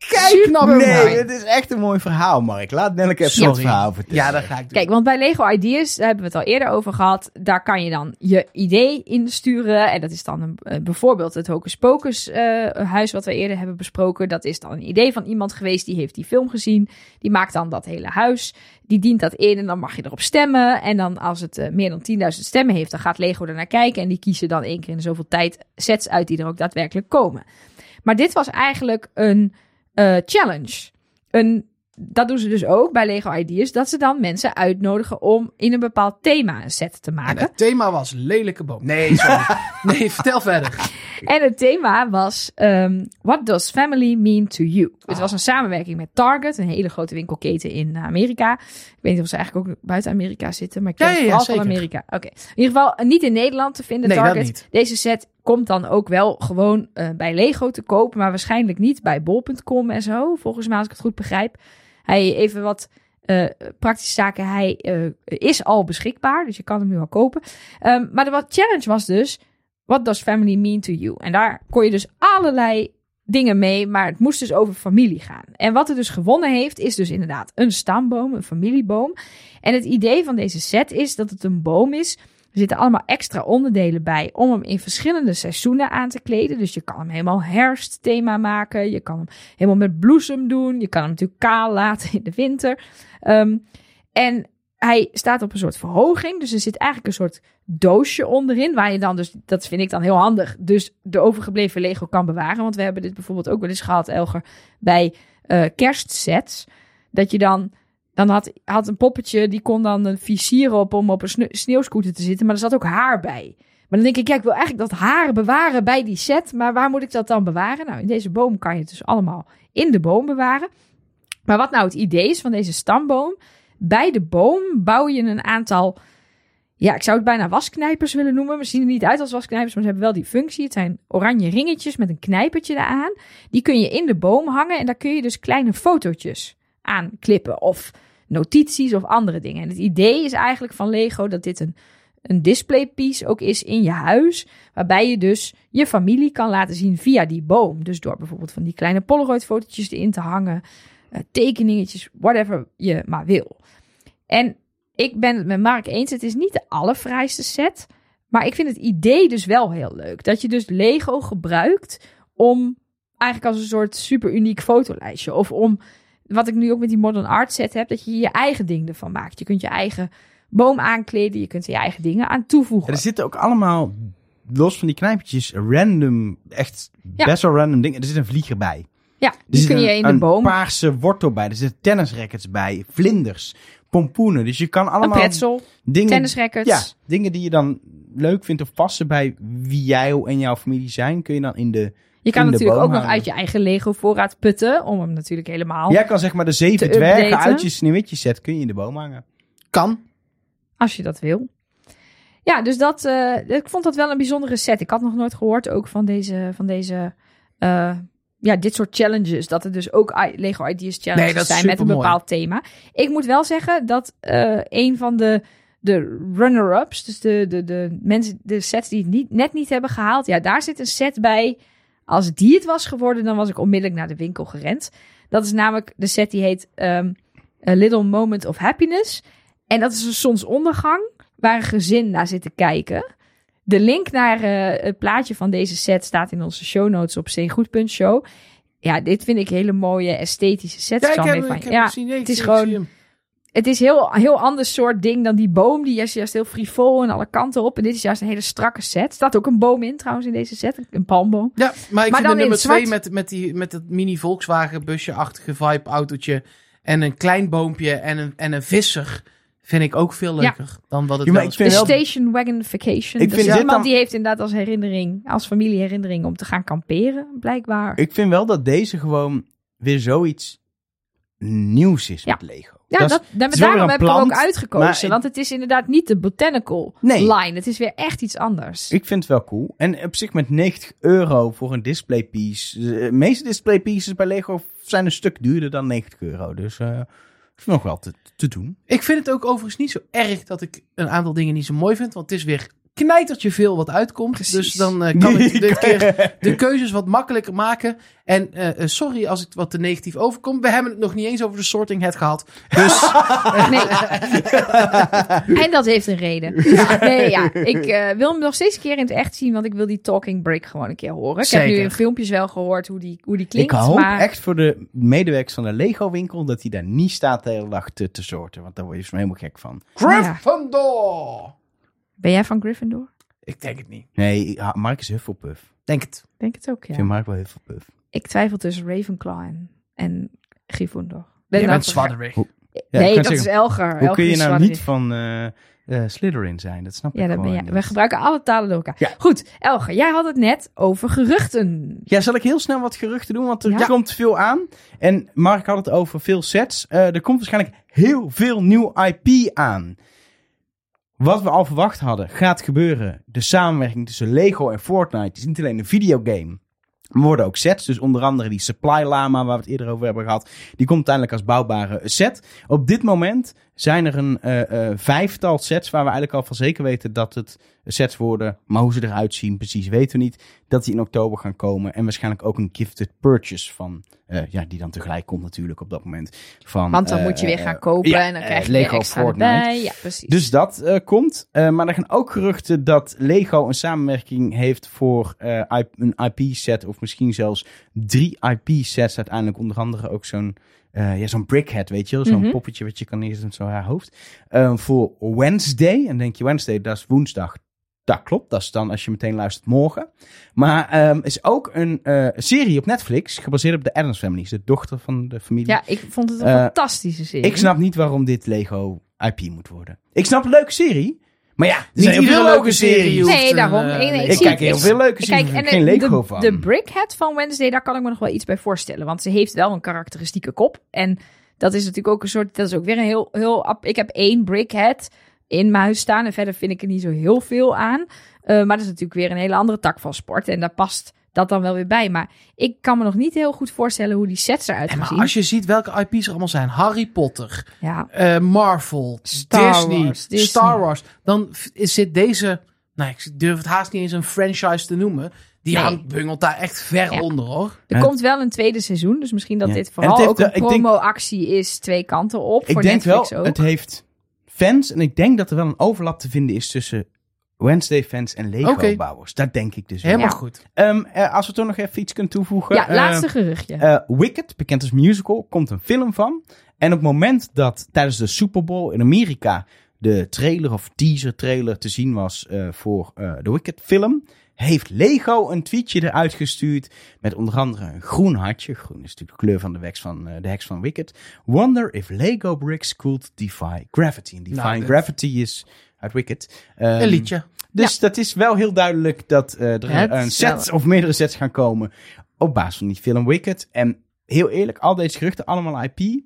C: Kijk nou
B: Nee,
C: mij.
B: het is echt een mooi verhaal, Mark. Laat Nelleke even
C: Sorry.
B: het verhaal vertellen.
C: Ja, dat ga ik doen.
A: Kijk, want bij Lego Ideas, daar hebben we het al eerder over gehad. Daar kan je dan je idee insturen. En dat is dan een, eh, bijvoorbeeld het Hocus Pocus eh, huis wat we eerder hebben besproken. Dat is dan een idee van iemand geweest die heeft die film gezien. Die maakt dan dat hele huis. Die dient dat in en dan mag je erop stemmen. En dan als het eh, meer dan 10.000 stemmen heeft, dan gaat Lego er naar kijken. En die kiezen dan één keer in zoveel tijd sets uit die er ook daadwerkelijk komen. Maar dit was eigenlijk een eh, challenge. Een dat doen ze dus ook bij Lego Ideas. Dat ze dan mensen uitnodigen om in een bepaald thema een set te
C: En
A: maken.
C: het thema was lelijke boom. Nee, sorry. nee, vertel verder.
A: En het thema was ehm, What does family mean to you? Het
C: Ah.
A: was een samenwerking met Target, een hele grote winkelketen in Amerika. Ik weet niet of ze eigenlijk ook buiten Amerika zitten, maar ik ken
C: Ja,
A: het
C: ja, ja,
A: vooral van. Amerika. Oké. In ieder geval eh, niet in Nederland te vinden,
C: Nee,
A: Target. Deze set komt dan ook wel gewoon eh, bij Lego te kopen, maar waarschijnlijk niet bij bol.com en zo, volgens mij als ik het goed begrijp. Hij even wat eh, praktische zaken. Hij eh, is al beschikbaar, dus je kan hem nu al kopen. Ehm, maar de wat challenge was dus: What does family mean to you? En daar kon je dus allerlei dingen mee, maar het moest dus over familie gaan. En wat er dus gewonnen heeft, is dus inderdaad een stamboom, een familieboom. En het idee van deze set is dat het een boom is. Er zitten allemaal extra onderdelen bij om hem in verschillende seizoenen aan te kleden. Dus je kan hem helemaal herfstthema maken. Je kan hem helemaal met bloesem doen. Je kan hem natuurlijk kaal laten in de winter. Ehm, en hij staat op een soort verhoging. Dus er zit eigenlijk een soort doosje onderin. Waar je dan dus, dat vind ik dan heel handig, dus de overgebleven Lego kan bewaren. Want we hebben dit bijvoorbeeld ook wel eens gehad, Elger, bij eh, kerstsets. Dat je dan, dan had, had een poppetje, die kon dan een visier op om op een sne- sneeuwscooter te zitten. Maar er zat ook haar bij. Maar dan denk ik, ja, ik wil eigenlijk dat haar bewaren bij die set. Maar waar moet ik dat dan bewaren? Nou, in deze boom kan je het dus allemaal in de boom bewaren. Maar wat nou het idee is van deze stamboom. Bij de boom bouw je een aantal, ja, ik zou het bijna wasknijpers willen noemen. We zien er niet uit als wasknijpers, maar ze hebben wel die functie. Het zijn oranje ringetjes met een knijpertje eraan. Die kun je in de boom hangen en daar kun je dus kleine fotootjes aan klippen. Of notities of andere dingen. En het idee is eigenlijk van Lego dat dit een, een displaypiece ook is in je huis. Waarbij je dus je familie kan laten zien via die boom. Dus door bijvoorbeeld van die kleine Polaroid fotootjes erin te hangen. eh, tekeningetjes, whatever je maar wil. En ik ben het met Mark eens. Het is niet de allerfraaiste set. Maar ik vind het idee dus wel heel leuk. Dat je dus Lego gebruikt om eigenlijk als een soort super uniek fotolijstje. Of om, wat ik nu ook met die modern art set heb, dat je je eigen ding ervan maakt. Je kunt je eigen boom aankleden. Je kunt er je eigen dingen aan toevoegen.
B: er zitten ook allemaal, los van die knijpjes, random, echt
A: Ja.
B: best wel random dingen. Er zit een vlieger bij.
A: ja,
B: Er
A: die kun je
B: een,
A: in de
B: een
A: boom.
B: paarse wortel bij. Er zitten tennisrackets bij, vlinders, pompoenen. Dus je kan
A: Een
B: allemaal
A: pretzel,
B: dingen,
A: tennisrackets.
B: ja, dingen die je dan leuk vindt of passen bij wie jij en jouw familie zijn, kun je dan in de...
A: Je kan natuurlijk ook nog uit je eigen Lego voorraad putten. Om hem natuurlijk helemaal,
B: Jij kan zeg maar de zeven dwergen
A: updaten.
B: uit je sneeuwwitje set, kun je in de boom hangen.
C: Kan.
A: als je dat wil. Ja, dus dat, eh, ik vond dat wel een bijzondere set. Ik had nog nooit gehoord ook van deze, van deze eh, ja, dit soort challenges. Dat er dus ook I- Lego Ideas challenges
C: Nee,
A: zijn met een bepaald thema. Ik moet wel zeggen dat eh, een van de, de runner-ups, dus de, de, de mensen, de sets die het niet, net niet hebben gehaald. Ja, daar zit een set bij. Als die het was geworden, dan was ik onmiddellijk naar de winkel gerend. Dat is namelijk de set die heet ehm, A Little Moment of Happiness. En dat is een zonsondergang waar een gezin naar zit te kijken. De link naar eh, het plaatje van deze set staat in onze show notes op steengoed.show. Ja, dit vind ik hele mooie esthetische sets.
C: Ja, ik
A: zal
C: heb,
A: mee
C: ik
A: van-
C: heb
A: ja, het is gewoon-. Het is heel, heel ander soort ding dan die boom. Die is juist heel frivol en alle kanten op. En dit is juist een hele strakke set. Er staat ook een boom in trouwens in deze set. Een palmboom.
C: Ja, maar ik
A: Maar
C: vind
A: dan
C: de
A: in
C: nummer. 2 met, met, die, met het mini Volkswagen busje-achtige vibe autootje en een klein boompje en een, en een visser vind ik ook veel leuker dan wat het
B: Ja,
C: is.
A: De Station Wagon Vacation.
B: Ik
A: dus
B: vind dit
A: iemand
B: dan-
A: die heeft inderdaad als herinnering, als familieherinnering om te gaan kamperen, blijkbaar.
B: Ik vind wel dat deze gewoon weer zoiets nieuws is
A: Ja.
B: met Lego.
A: Ja,
B: Dat is
A: daarom
B: weer
A: heb
B: een
A: ik hem ook
B: plant,
A: uitgekozen.
B: maar-
A: want het is inderdaad niet de botanical
B: Nee.
A: line. Het is weer echt iets anders.
B: Ik vind het wel cool. En op zich met 90 euro voor een displaypiece. De meeste displaypieces bij Lego zijn een stuk duurder dan 90 euro. Dus eh is nog wel te, te doen.
C: Ik vind het ook overigens niet zo erg dat ik een aantal dingen niet zo mooi vind, want het is weer knijtertje veel wat uitkomt.
A: Precies.
C: Dus dan eh, kan ik keer de keuzes wat makkelijker maken. En eh, eh, sorry als ik wat te negatief overkom. We hebben het nog niet eens over de sorting head gehad. Dus
A: Nee. en dat heeft een reden. Nee, ja. Ik wil hem nog steeds een keer in het echt zien, want ik wil die talking break gewoon een keer horen. Ik heb nu in filmpjes wel gehoord hoe die, hoe die
B: Ik
A: klinkt.
B: hoop
A: maar
B: echt voor de medewerkers van de Lego winkel dat hij daar niet staat de hele dag te, te soorten. Want daar word je zo helemaal gek van.
C: Gryffindor!
A: Ben jij van Gryffindor?
C: Ik denk het niet.
B: Nee, Mark is Hufflepuff.
C: Denk het.
A: Ik denk het ook,
B: Ik
A: ja.
B: vind Mark wel Hufflepuff.
A: Ik twijfel tussen Ravenclaw en, en Gryffindor.
C: Jij
A: Ben
C: bent
A: dan-
C: Swadderig.
B: Hoe- Ja,
A: nee,
B: ik
A: dat is Elger.
B: Hoe
A: Elger
B: kun je nou
A: Swadderig.
B: niet van eh eh, Slytherin zijn? Dat snap
A: Ja,
B: ik
A: dat ben
B: gewoon
A: jij. We gebruiken alle talen door elkaar.
B: Ja.
A: Goed, Elger, jij had het net over geruchten.
B: Ja, zal ik heel snel wat geruchten doen? Want er
A: Ja.
B: komt veel aan. En Mark had het over veel sets. Eh, er komt waarschijnlijk heel veel nieuw IP aan. Wat we al verwacht hadden, gaat gebeuren. De samenwerking tussen Lego en Fortnite is niet alleen een videogame. Maar worden ook sets. Dus onder andere die Supply Lama, waar we het eerder over hebben gehad. Die komt uiteindelijk als bouwbare set. Op dit moment zijn er een eh, eh, vijftal sets waar we eigenlijk al van zeker weten dat het sets worden. Maar hoe ze eruit zien, precies weten we niet. Dat die in oktober gaan komen. En waarschijnlijk ook een gifted purchase van. eh, ja, die dan tegelijk komt natuurlijk op dat moment. Van,
A: Want dan moet je weer gaan kopen
B: ja,
A: en dan krijg je
B: Lego
A: extra
B: Fortnite.
A: erbij. Ja, precies.
B: Dus dat komt. Maar er gaan ook geruchten dat Lego een samenwerking heeft voor IP een IP-set. Of misschien zelfs drie IP-sets uiteindelijk. Onder andere ook zo'n eh, ja, zo'n brickhead, weet je wel. Zo'n
A: Mhm.
B: poppetje wat je kan neerzetten met zo'n haar hoofd. Eh, voor Wednesday. En denk je Wednesday, dat is woensdag. Dat klopt, dat is dan als je meteen luistert morgen. Maar ehm is ook een eh, serie op Netflix gebaseerd op de Addams Family. De dochter van de familie.
A: ja, ik vond het een
B: Eh,
A: fantastische serie.
B: Ik snap niet waarom dit Lego IP moet worden. Ik snap een leuke serie. Maar ja, er
C: Niet
B: zijn heel veel
C: leuke
B: leuke
C: serie
B: series.
A: Nee, daarom. Nee, nee,
B: Ik
A: zie
B: kijk heel
A: Ik-
B: veel leuke series,
A: Kijk,
B: maar
A: en
B: ik heb geen
A: de-
B: Lego
A: de,
B: van.
A: De Brickhead van Wednesday, daar kan ik me nog wel iets bij voorstellen. Want ze heeft wel een karakteristieke kop. En dat is natuurlijk ook een soort... Dat is ook weer een heel... heel ik heb één Brickhead in mijn huis staan. En verder vind ik er niet zo heel veel aan. Eh, maar dat is natuurlijk weer een hele andere tak van sport. En daar past dat dan wel weer bij. Maar ik kan me nog niet heel goed voorstellen hoe die sets eruit gaan
C: maar
A: zien.
C: als je ziet welke IP's er allemaal zijn. Harry Potter,
A: Ja,
C: eh, Marvel,
A: Star
C: Disney,
A: Wars, Disney.
C: Star Wars. Dan zit deze, nou ik durf het haast niet eens een franchise te noemen. Die
A: Nee.
C: hangt bungelt daar echt ver
A: Ja.
C: onder hoor.
A: er
B: Ja.
A: komt wel een tweede seizoen. Dus misschien dat
B: Ja.
A: dit vooral
B: heeft
A: ook een
B: denk-
A: promo-actie is. Twee kanten op.
B: Ik
A: voor
B: denk
A: Netflix
B: wel,
A: ook.
B: het heeft fans. En ik denk dat er wel een overlap te vinden is tussen Wednesday fans en Lego bouwers. Dat denk ik dus wel.
C: Helemaal
A: Ja.
C: goed.
B: Ehm, eh, als we toch nog even iets kunnen toevoegen.
A: ja,
B: eh,
A: laatste geruchtje.
B: eh, Wicked, bekend als musical, komt een film van. En op het moment dat tijdens de Super Bowl in Amerika de trailer of teaser trailer te zien was voor de Wicked film, heeft Lego een tweetje eruit gestuurd met onder andere een groen hartje. Groen is natuurlijk de kleur van de, heks van, de heks van Wicked. Wonder if Lego bricks could defy gravity. En defy
C: Nou,
B: gravity is uit Wicked. Ehm,
C: Een liedje.
B: dus dat is wel heel duidelijk dat eh, er
A: Het
B: een set of meerdere sets gaan komen op basis van die film Wicked. En heel eerlijk, al deze geruchten, allemaal IP.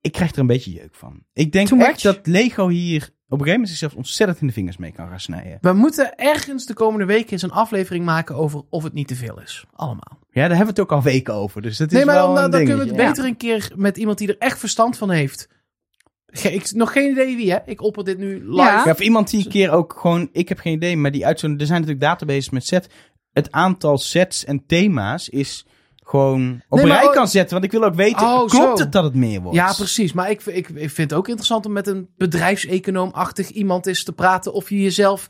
B: Ik krijg er een beetje jeuk van. Ik denk
A: Too
B: echt
A: much?
B: dat Lego hier op een gegeven moment zichzelf ontzettend in de vingers mee kan gaan snijden.
C: We moeten ergens de komende weken eens een aflevering maken over of het niet te veel is. Allemaal.
B: Ja, daar hebben we het ook al weken over. Dus dat is
C: Nee, maar
B: wel
C: dan, kunnen we het beter een keer met iemand die er echt verstand van heeft. Ge- ik, nog geen idee wie, hè? Ik opper dit nu live.
A: Ja.
B: Ja, of iemand die een keer ook gewoon, ik heb geen idee, maar die uit zo'n, er zijn natuurlijk databases met set. Het aantal sets en thema's is gewoon op
C: Nee,
B: rij
C: oh-
B: kan zetten. Want ik wil ook weten,
C: Oh,
B: klopt
C: zo.
B: het dat het meer wordt?
C: Ja, precies. Maar ik, ik, ik vind het ook interessant om met een bedrijfseconoom-achtig iemand eens te praten of je jezelf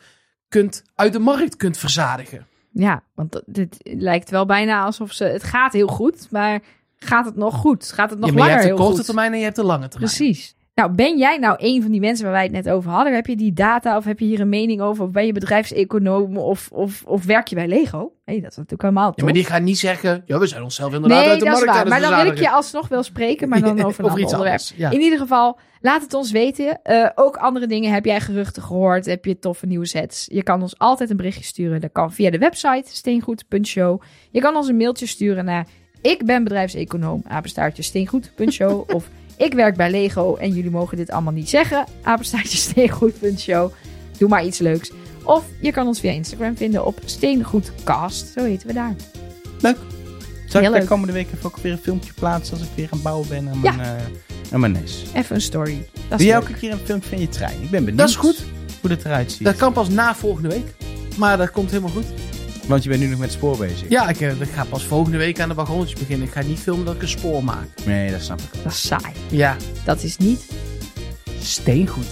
C: kunt, uit de markt kunt verzadigen.
A: Ja, want dit lijkt wel bijna alsof ze... Het gaat heel goed, maar gaat het nog goed? Gaat het nog
C: ja, maar je
A: langer
C: hebt de korte termijn en je hebt de lange termijn.
A: Precies. Nou, ben jij nou een van die mensen waar wij het net over hadden? Heb je die data of heb je hier een mening over? Of ben je bedrijfseconoom of, of, of werk je bij Lego? Nee, dat is natuurlijk helemaal
C: Ja, maar die gaan niet zeggen, ja, we zijn onszelf inderdaad
A: nee,
C: uit de
A: dat is
C: markt
A: waar.
C: aan het
A: Maar dan wil ik je alsnog wel spreken, maar dan over een ander onderwerp.
C: anders. Ja.
A: In ieder geval, laat het ons weten. Eh, ook andere dingen. Heb jij geruchten gehoord? Heb je toffe nieuwe sets? Je kan ons altijd een berichtje sturen. Dat kan via de website steengoed.show. Je kan ons een mailtje sturen naar ik ben bedrijfseconoom, apenstaartje steengoed.show. of ik werk bij Lego en jullie mogen dit allemaal niet zeggen, apenstaartje steengoed.show. Doe maar iets leuks. Of je kan ons via Instagram vinden op steengoedcast. Zo heten we daar.
B: Leuk. Zal
A: Heel
B: ik de komende week even ook weer een filmpje plaatsen als ik weer aan het bouwen ben aan
A: Ja.
B: mijn, eh aan mijn NES?
A: Even een story. Dat
B: Doe jij een keer een filmpje van je trein? Ik ben benieuwd.
C: Dat is goed.
B: Hoe het eruit ziet.
C: Dat kan pas na volgende week. Maar dat komt helemaal goed.
B: Want je bent nu nog met het spoor bezig.
C: Ja, ik, eh, ik ga pas volgende week aan de wagonnetjes beginnen. Ik ga niet filmen dat ik een spoor maak.
B: Nee, dat snap ik.
A: Dat is saai.
C: Ja,
A: Dat is niet
C: steengoed.